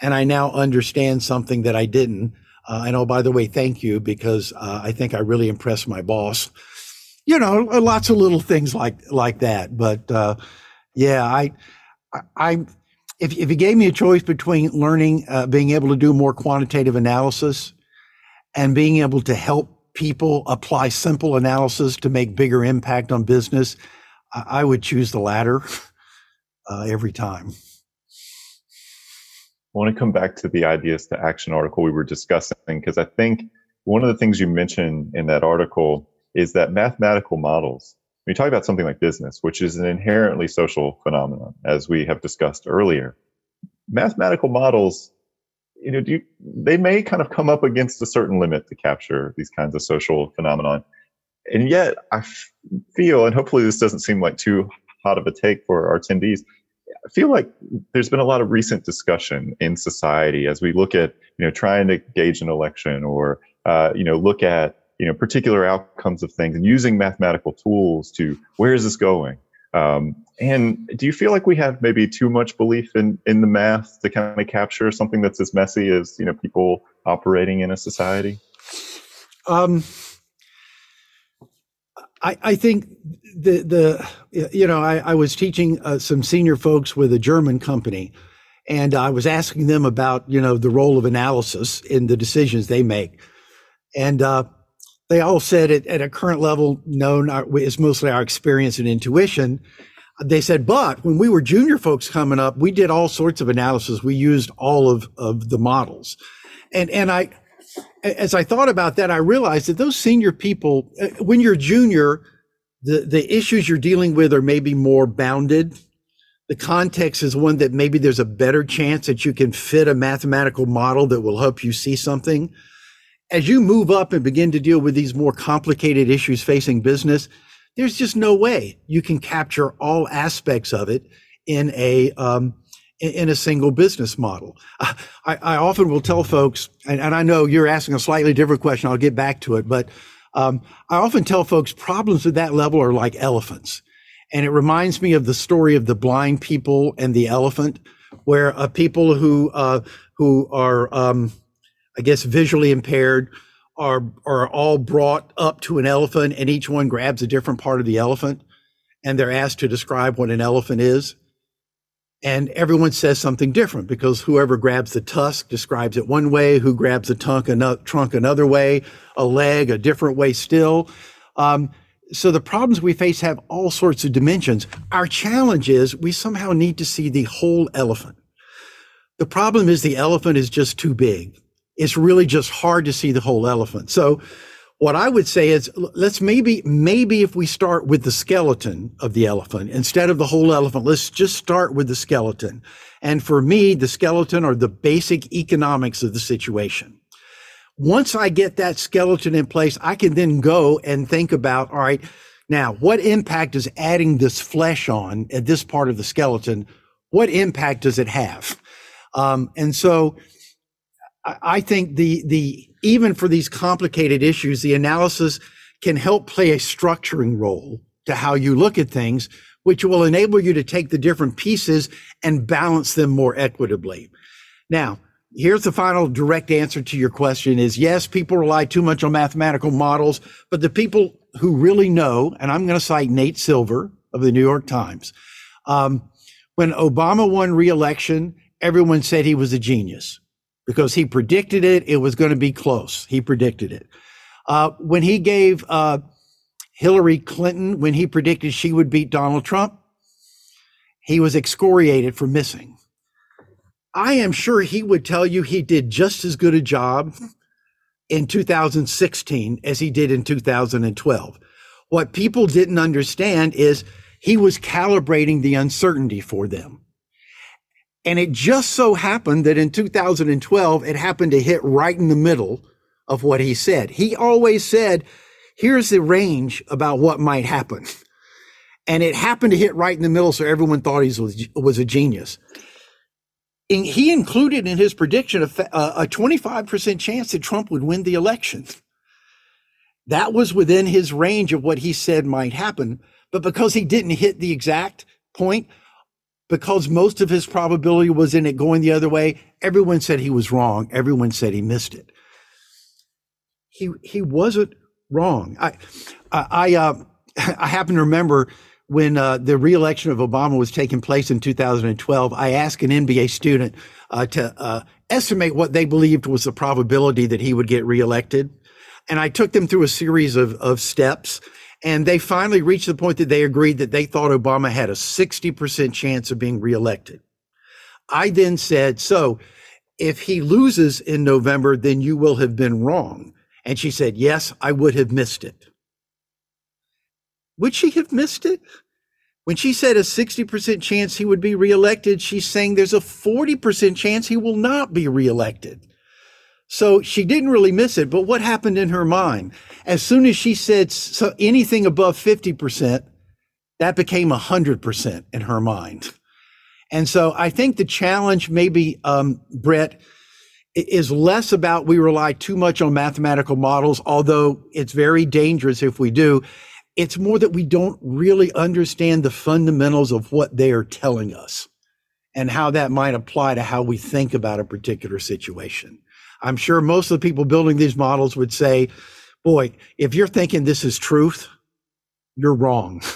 and I now understand something that I didn't. Uh, and oh, by the way, thank you because uh, I think I really impressed my boss. You know, lots of little things like like that. But uh, yeah, I, I, if if you gave me a choice between learning, uh, being able to do more quantitative analysis, and being able to help people apply simple analysis to make bigger impact on business, I, I would choose the latter *laughs* uh, every time. Want to come back to the ideas to action article we were discussing because I think one of the things you mentioned in that article is that mathematical models, when you talk about something like business, which is an inherently social phenomenon, as we have discussed earlier, mathematical models, you know, you, they may kind of come up against a certain limit to capture these kinds of social phenomenon. And yet I feel, and hopefully this doesn't seem like too hot of a take for our attendees, feel like there's been a lot of recent discussion in society as we look at you know trying to gauge an election or uh, you know look at you know particular outcomes of things and using mathematical tools to where is this going? Um, and do you feel like we have maybe too much belief in in the math to kind of capture something that's as messy as you know people operating in a society? Um, I, I think the the you know I, I was teaching uh, some senior folks with a German company, and I was asking them about you know the role of analysis in the decisions they make, and uh, they all said it, at a current level, no, not, it's mostly our experience and intuition. They said, but when we were junior folks coming up, we did all sorts of analysis. We used all of of the models, and and I as I thought about that, I realized that those senior people, uh, when you're junior, the, the issues you're dealing with are maybe more bounded. The context is one that maybe there's a better chance that you can fit a mathematical model that will help you see something. As you move up and begin to deal with these more complicated issues facing business, there's just no way you can capture all aspects of it in a um, in a single business model. I, I often will tell folks, and, and, I know you're asking a slightly different question. I'll get back to it, but um, I often tell folks problems at that level are like elephants, and it reminds me of the story of the blind people and the elephant, where uh, people who uh, who are, um, I guess, visually impaired are are all brought up to an elephant, and each one grabs a different part of the elephant, and they're asked to describe what an elephant is and everyone says something different because whoever grabs the tusk describes it one way, who grabs the trunk another, way, a leg a different way still. Um, so the problems we face have all sorts of dimensions. Our challenge is we somehow need to see the whole elephant. The problem is the elephant is just too big. It's really just hard to see the whole elephant. So what I would say is let's maybe, maybe if we start with the skeleton of the elephant instead of the whole elephant, let's just start with the skeleton. And for me, the skeleton are the basic economics of the situation. Once I get that skeleton in place, I can then go and think about, all right, now what impact is adding this flesh on at this part of the skeleton? What impact does it have? Um, and so I think the the even for these complicated issues, the analysis can help play a structuring role to how you look at things, which will enable you to take the different pieces and balance them more equitably. Now, here's the final direct answer to your question is yes, people rely too much on mathematical models, but the people who really know, and I'm going to cite Nate Silver of the New York Times. Um, when Obama won re-election, everyone said he was a genius because he predicted it. It was going to be close. He predicted it. Uh, when he gave uh, Hillary Clinton, when he predicted she would beat Donald Trump, he was excoriated for missing. I am sure he would tell you he did just as good a job in 2016 as he did in 2012. What people didn't understand is he was calibrating the uncertainty for them. And it just so happened that in 2012, it happened to hit right in the middle of what he said. He always said, here's the range about what might happen. And it happened to hit right in the middle, so everyone thought he was, was a genius. And he included in his prediction a, a 25% chance that Trump would win the election. That was within his range of what he said might happen. But because he didn't hit the exact point, because most of his probability was in it going the other way, everyone said he was wrong. Everyone said he missed it. he he wasn't wrong. I I uh, *laughs* I happen to remember when uh, the reelection of Obama was taking place in 2012. I asked an MBA student uh, to uh, estimate what they believed was the probability that he would get reelected, and I took them through a series of of steps. And they finally reached the point that they agreed that they thought Obama had a 60% chance of being reelected. I then said, so if he loses in November, then you will have been wrong. And she said, Yes, I would have missed it. Would she have missed it? When she said a 60% chance he would be reelected, she's saying there's a 40% chance he will not be reelected. So she didn't really miss it. But what happened in her mind? As soon as she said so anything above 50%, that became 100% in her mind. And so I think the challenge, maybe, um, Brett, is less about we rely too much on mathematical models, although it's very dangerous if we do. It's more that we don't really understand the fundamentals of what they are telling us and how that might apply to how we think about a particular situation. I'm sure most of the people building these models would say, boy, if you're thinking this is truth, you're wrong. *laughs*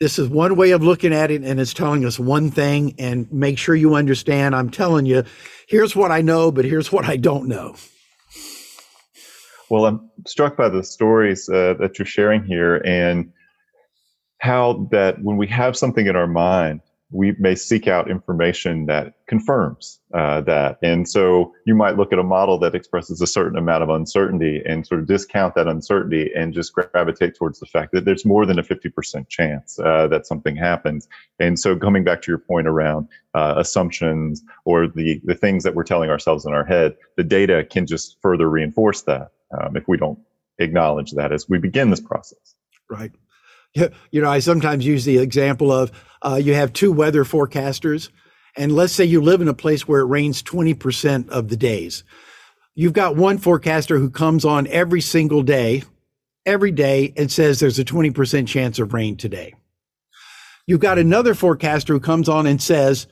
this is one way of looking at it and it's telling us one thing and make sure you understand i'm telling you here's what i know but here's what i don't know well i'm struck by the stories uh, that you're sharing here and how that when we have something in our mind we may seek out information that confirms uh, that. And so you might look at a model that expresses a certain amount of uncertainty and sort of discount that uncertainty and just gravitate towards the fact that there's more than a 50% chance uh, that something happens. And so coming back to your point around uh, assumptions or the, the things that we're telling ourselves in our head, the data can just further reinforce that um, if we don't acknowledge that as we begin this process. Right. *laughs* You know, I sometimes use the example of uh, you have two weather forecasters, and let's say you live in a place where it rains 20% of the days. You've got one forecaster who comes on every single day, every day, and says there's a 20% chance of rain today. You've got another forecaster who comes on and says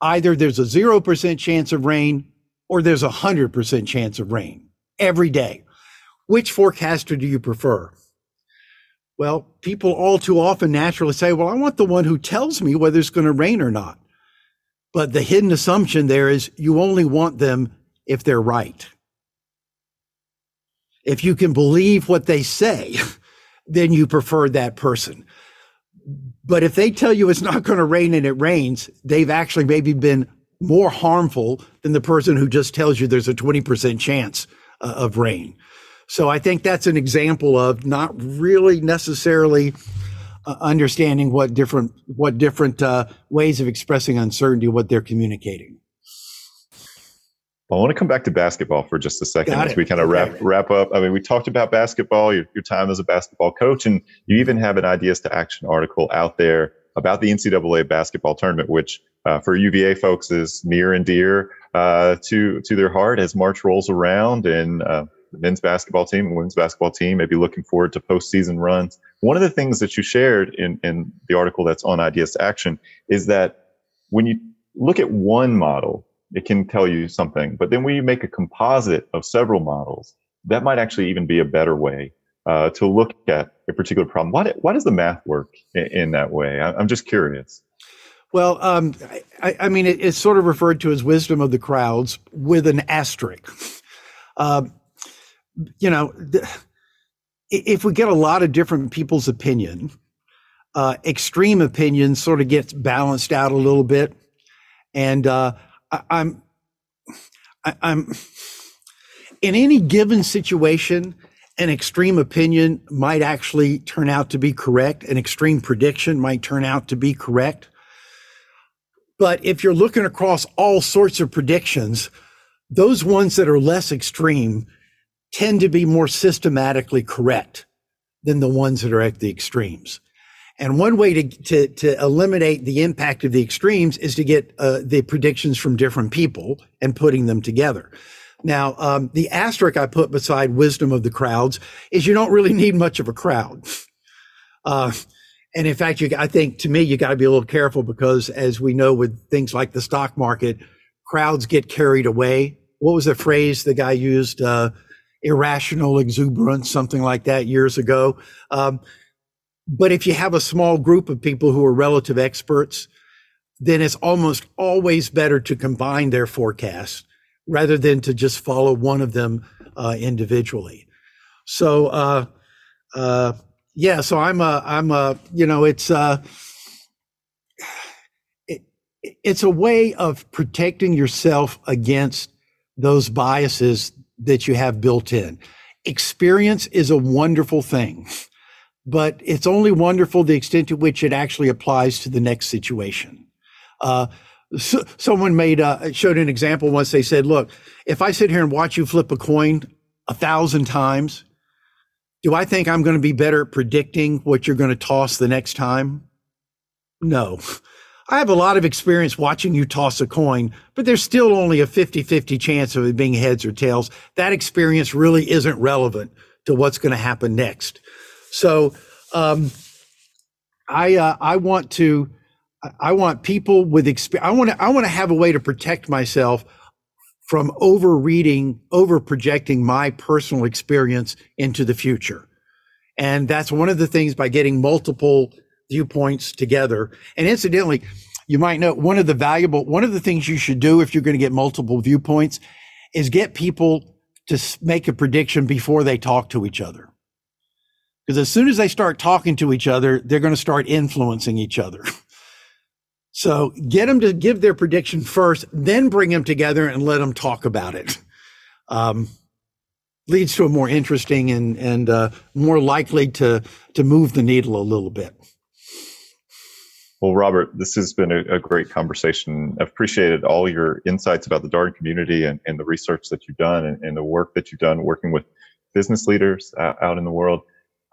either there's a 0% chance of rain or there's a 100% chance of rain every day. Which forecaster do you prefer? Well, people all too often naturally say, well, I want the one who tells me whether it's going to rain or not. But the hidden assumption there is you only want them if they're right. If you can believe what they say, *laughs* then you prefer that person. But if they tell you it's not going to rain and it rains, they've actually maybe been more harmful than the person who just tells you there's a 20% chance uh, of rain. So I think that's an example of not really necessarily uh, understanding what different what different uh, ways of expressing uncertainty what they're communicating. I want to come back to basketball for just a second as we kind of wrap wrap up. I mean, we talked about basketball, your, your time as a basketball coach, and you even have an ideas to action article out there about the NCAA basketball tournament, which uh, for UVA folks is near and dear uh, to to their heart as March rolls around and uh, men's basketball team and women's basketball team may be looking forward to postseason runs. One of the things that you shared in, in the article that's on Ideas to Action is that when you look at one model, it can tell you something. But then when you make a composite of several models, that might actually even be a better way uh, to look at a particular problem. Why, why does the math work in, in that way? I, am just curious. Well, um, I, I, mean, it, it's sort of referred to as wisdom of the crowds with an asterisk. Uh, you know, if we get a lot of different people's opinion, uh, extreme opinion sort of gets balanced out a little bit, and uh, I, I'm, I, I'm in any given situation, an extreme opinion might actually turn out to be correct. An extreme prediction might turn out to be correct. But if you're looking across all sorts of predictions, those ones that are less extreme tend to be more systematically correct than the ones that are at the extremes. And one way to, to, to eliminate the impact of the extremes is to get uh, the predictions from different people and putting them together. Now, um, the asterisk I put beside wisdom of the crowds is you don't really need much of a crowd. Uh, and in fact, you, I think to me, you got to be a little careful because as we know with things like the stock market, crowds get carried away. What was the phrase the guy used? Uh, irrational exuberance, something like that years ago. Um, but if you have a small group of people who are relative experts, then it's almost always better to combine their forecasts rather than to just follow one of them uh, individually. So, uh, uh, yeah, so I'm a, I'm a, you know, it's, uh, it, it's a way of protecting yourself against those biases that you have built in. Experience is a wonderful thing, but it's only wonderful the extent to which it actually applies to the next situation. Uh, so, someone made uh, showed an example once. They said, "Look, if I sit here and watch you flip a coin a thousand times, do I think I'm going to be better at predicting what you're going to toss the next time? No. I have a lot of experience watching you toss a coin, but there's still only a 50 50 chance of it being heads or tails. That experience really isn't relevant to what's going to happen next. So, um, I, uh, I want to, I want people with experience. I want to, I want to have a way to protect myself from over reading, over projecting my personal experience into the future. And that's one of the things by getting multiple viewpoints together. And incidentally, you might know one of the valuable, one of the things you should do if you're going to get multiple viewpoints is get people to make a prediction before they talk to each other. Because as soon as they start talking to each other, they're going to start influencing each other. *laughs* So get them to give their prediction first, then bring them together and let them talk about it. Um, leads to a more interesting and and uh, more likely to to move the needle a little bit. Well, Robert, this has been a, a, great conversation. I've appreciated all your insights about the Darden community and, and the research that you've done and, and, the work that you've done working with business leaders out, out in the world.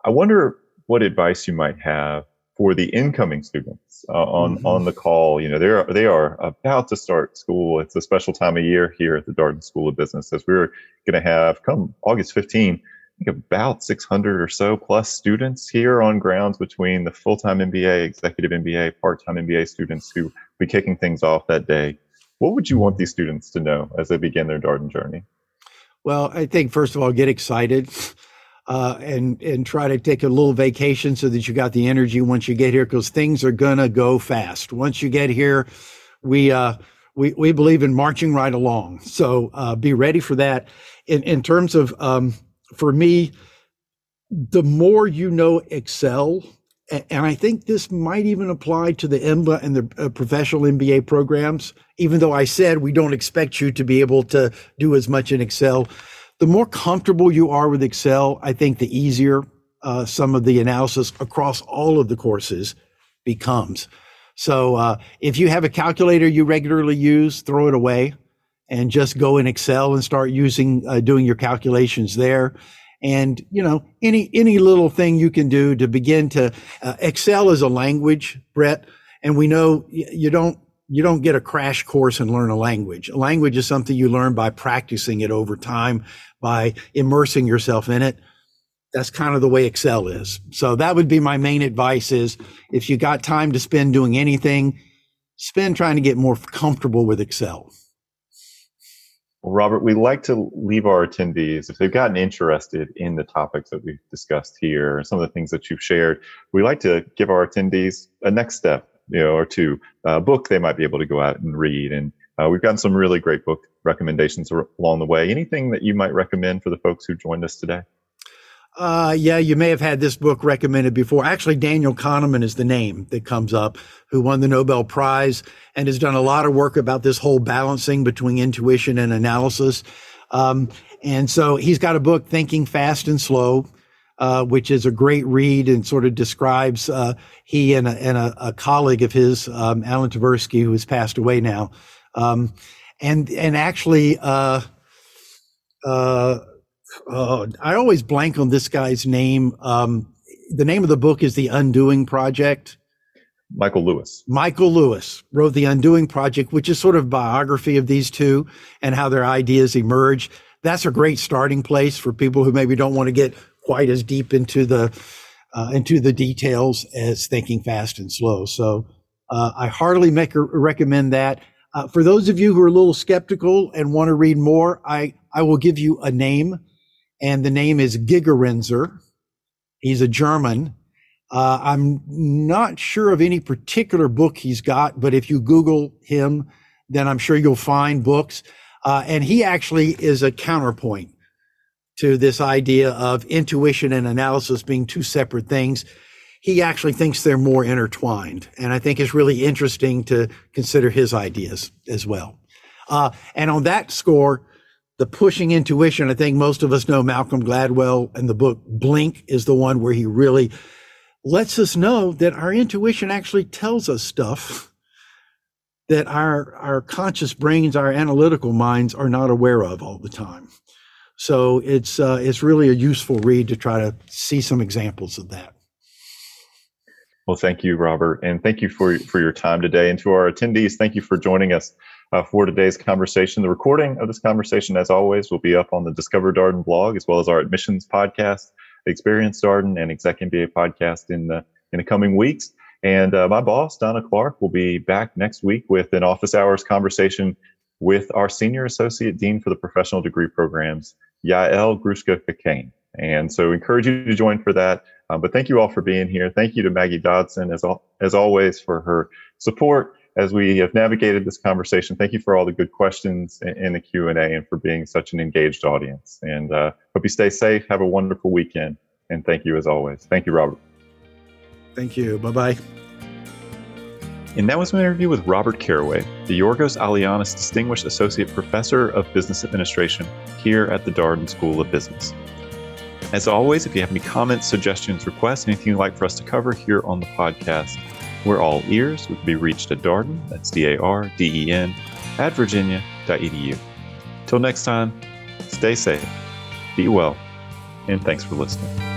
I wonder what advice you might have for the incoming students uh, on mm-hmm. on the call. You know, they are they are about to start school. It's a special time of year here at the Darden School of Business, as we're going to have come August 15. Think about 600 or so plus students here on grounds between the full-time MBA, executive MBA, part-time MBA students who be kicking things off that day. What would you want these students to know as they begin their Darden journey? Well, I think first of all, get excited uh, and and try to take a little vacation so that you got the energy once you get here because things are gonna go fast. Once you get here, we uh, we we believe in marching right along. So uh, be ready for that. In in terms of um, for me, the more you know Excel, and I think this might even apply to the EMBA and the uh, professional MBA programs, even though I said we don't expect you to be able to do as much in Excel the more comfortable you are with Excel, I think the easier uh, some of the analysis across all of the courses becomes. So uh, if you have a calculator you regularly use, throw it away and just go in Excel and start using uh, doing your calculations there. And you know any any little thing you can do to begin to uh, Excel is a language, Brett, and we know you don't you don't get a crash course and learn a language. A language is something you learn by practicing it over time, by immersing yourself in it. That's kind of the way Excel is. So that would be my main advice is if you got time to spend doing anything, spend trying to get more comfortable with Excel. Well, Robert, we like to leave our attendees, if they've gotten interested in the topics that we've discussed here, some of the things that you've shared, we like to give our attendees a next step you know, or two uh, book they might be able to go out and read. And uh, we've gotten some really great book recommendations along the way. Anything that you might recommend for the folks who joined us today? Uh, yeah, you may have had this book recommended before. Actually, Daniel Kahneman is the name that comes up, who won the Nobel Prize and has done a lot of work about this whole balancing between intuition and analysis. Um, and so he's got a book, Thinking Fast and Slow uh, which is a great read and sort of describes uh, he and, a, and a, a, colleague of his, um, Alan Tversky, who has passed away now, um, and and actually, uh, uh oh, I always blank on this guy's name. Um, the name of the book is The Undoing Project. Michael Lewis. Michael Lewis wrote The Undoing Project, which is sort of biography of these two and how their ideas emerge. That's a great starting place for people who maybe don't want to get quite as deep into the uh, into the details as thinking fast and slow. So uh, I heartily make a, recommend that. Uh, for those of you who are a little skeptical and want to read more, I I will give you a name. And the name is Gigerenzer. He's a German. Uh, I'm not sure of any particular book he's got, but if you Google him, then I'm sure you'll find books. Uh, and he actually is a counterpoint to this idea of intuition and analysis being two separate things. He actually thinks they're more intertwined. And I think it's really interesting to consider his ideas as well. Uh, and on that score, the pushing intuition, I think most of us know Malcolm Gladwell and the book Blink is the one where he really lets us know that our intuition actually tells us stuff that our our conscious brains, our analytical minds are not aware of all the time. So it's uh, it's really a useful read to try to see some examples of that. Well, thank you, Robert, and thank you for for your time today. And to our attendees, thank you for joining us uh, for today's conversation. The recording of this conversation, as always, will be up on the Discover Darden blog as well as our admissions podcast, Experience Darden, and Exec MBA podcast in the in the coming weeks. And uh, my boss, Donna Clark, will be back next week with an office hours conversation with our Senior Associate Dean for the Professional Degree Programs, Yael Grushka Cockayne. And so encourage you to join for that. Um, but thank you all for being here. Thank you to Maggie Dodson, as, al- as always, for her support as we have navigated this conversation. Thank you for all the good questions in, the Q&A and for being such an engaged audience. And uh, hope you stay safe. Have a wonderful weekend. And thank you as always. Thank you, Robert. Thank you. Bye bye. And that was my interview with Robert Carraway, the Yorgos Alianis Distinguished Associate Professor of Business Administration here at the Darden School of Business. As always, if you have any comments, suggestions, requests, anything you'd like for us to cover here on the podcast, we're all ears. We can be reached at Darden, that's D A R D E N, at virginia.edu. Till next time, stay safe, be well, and thanks for listening.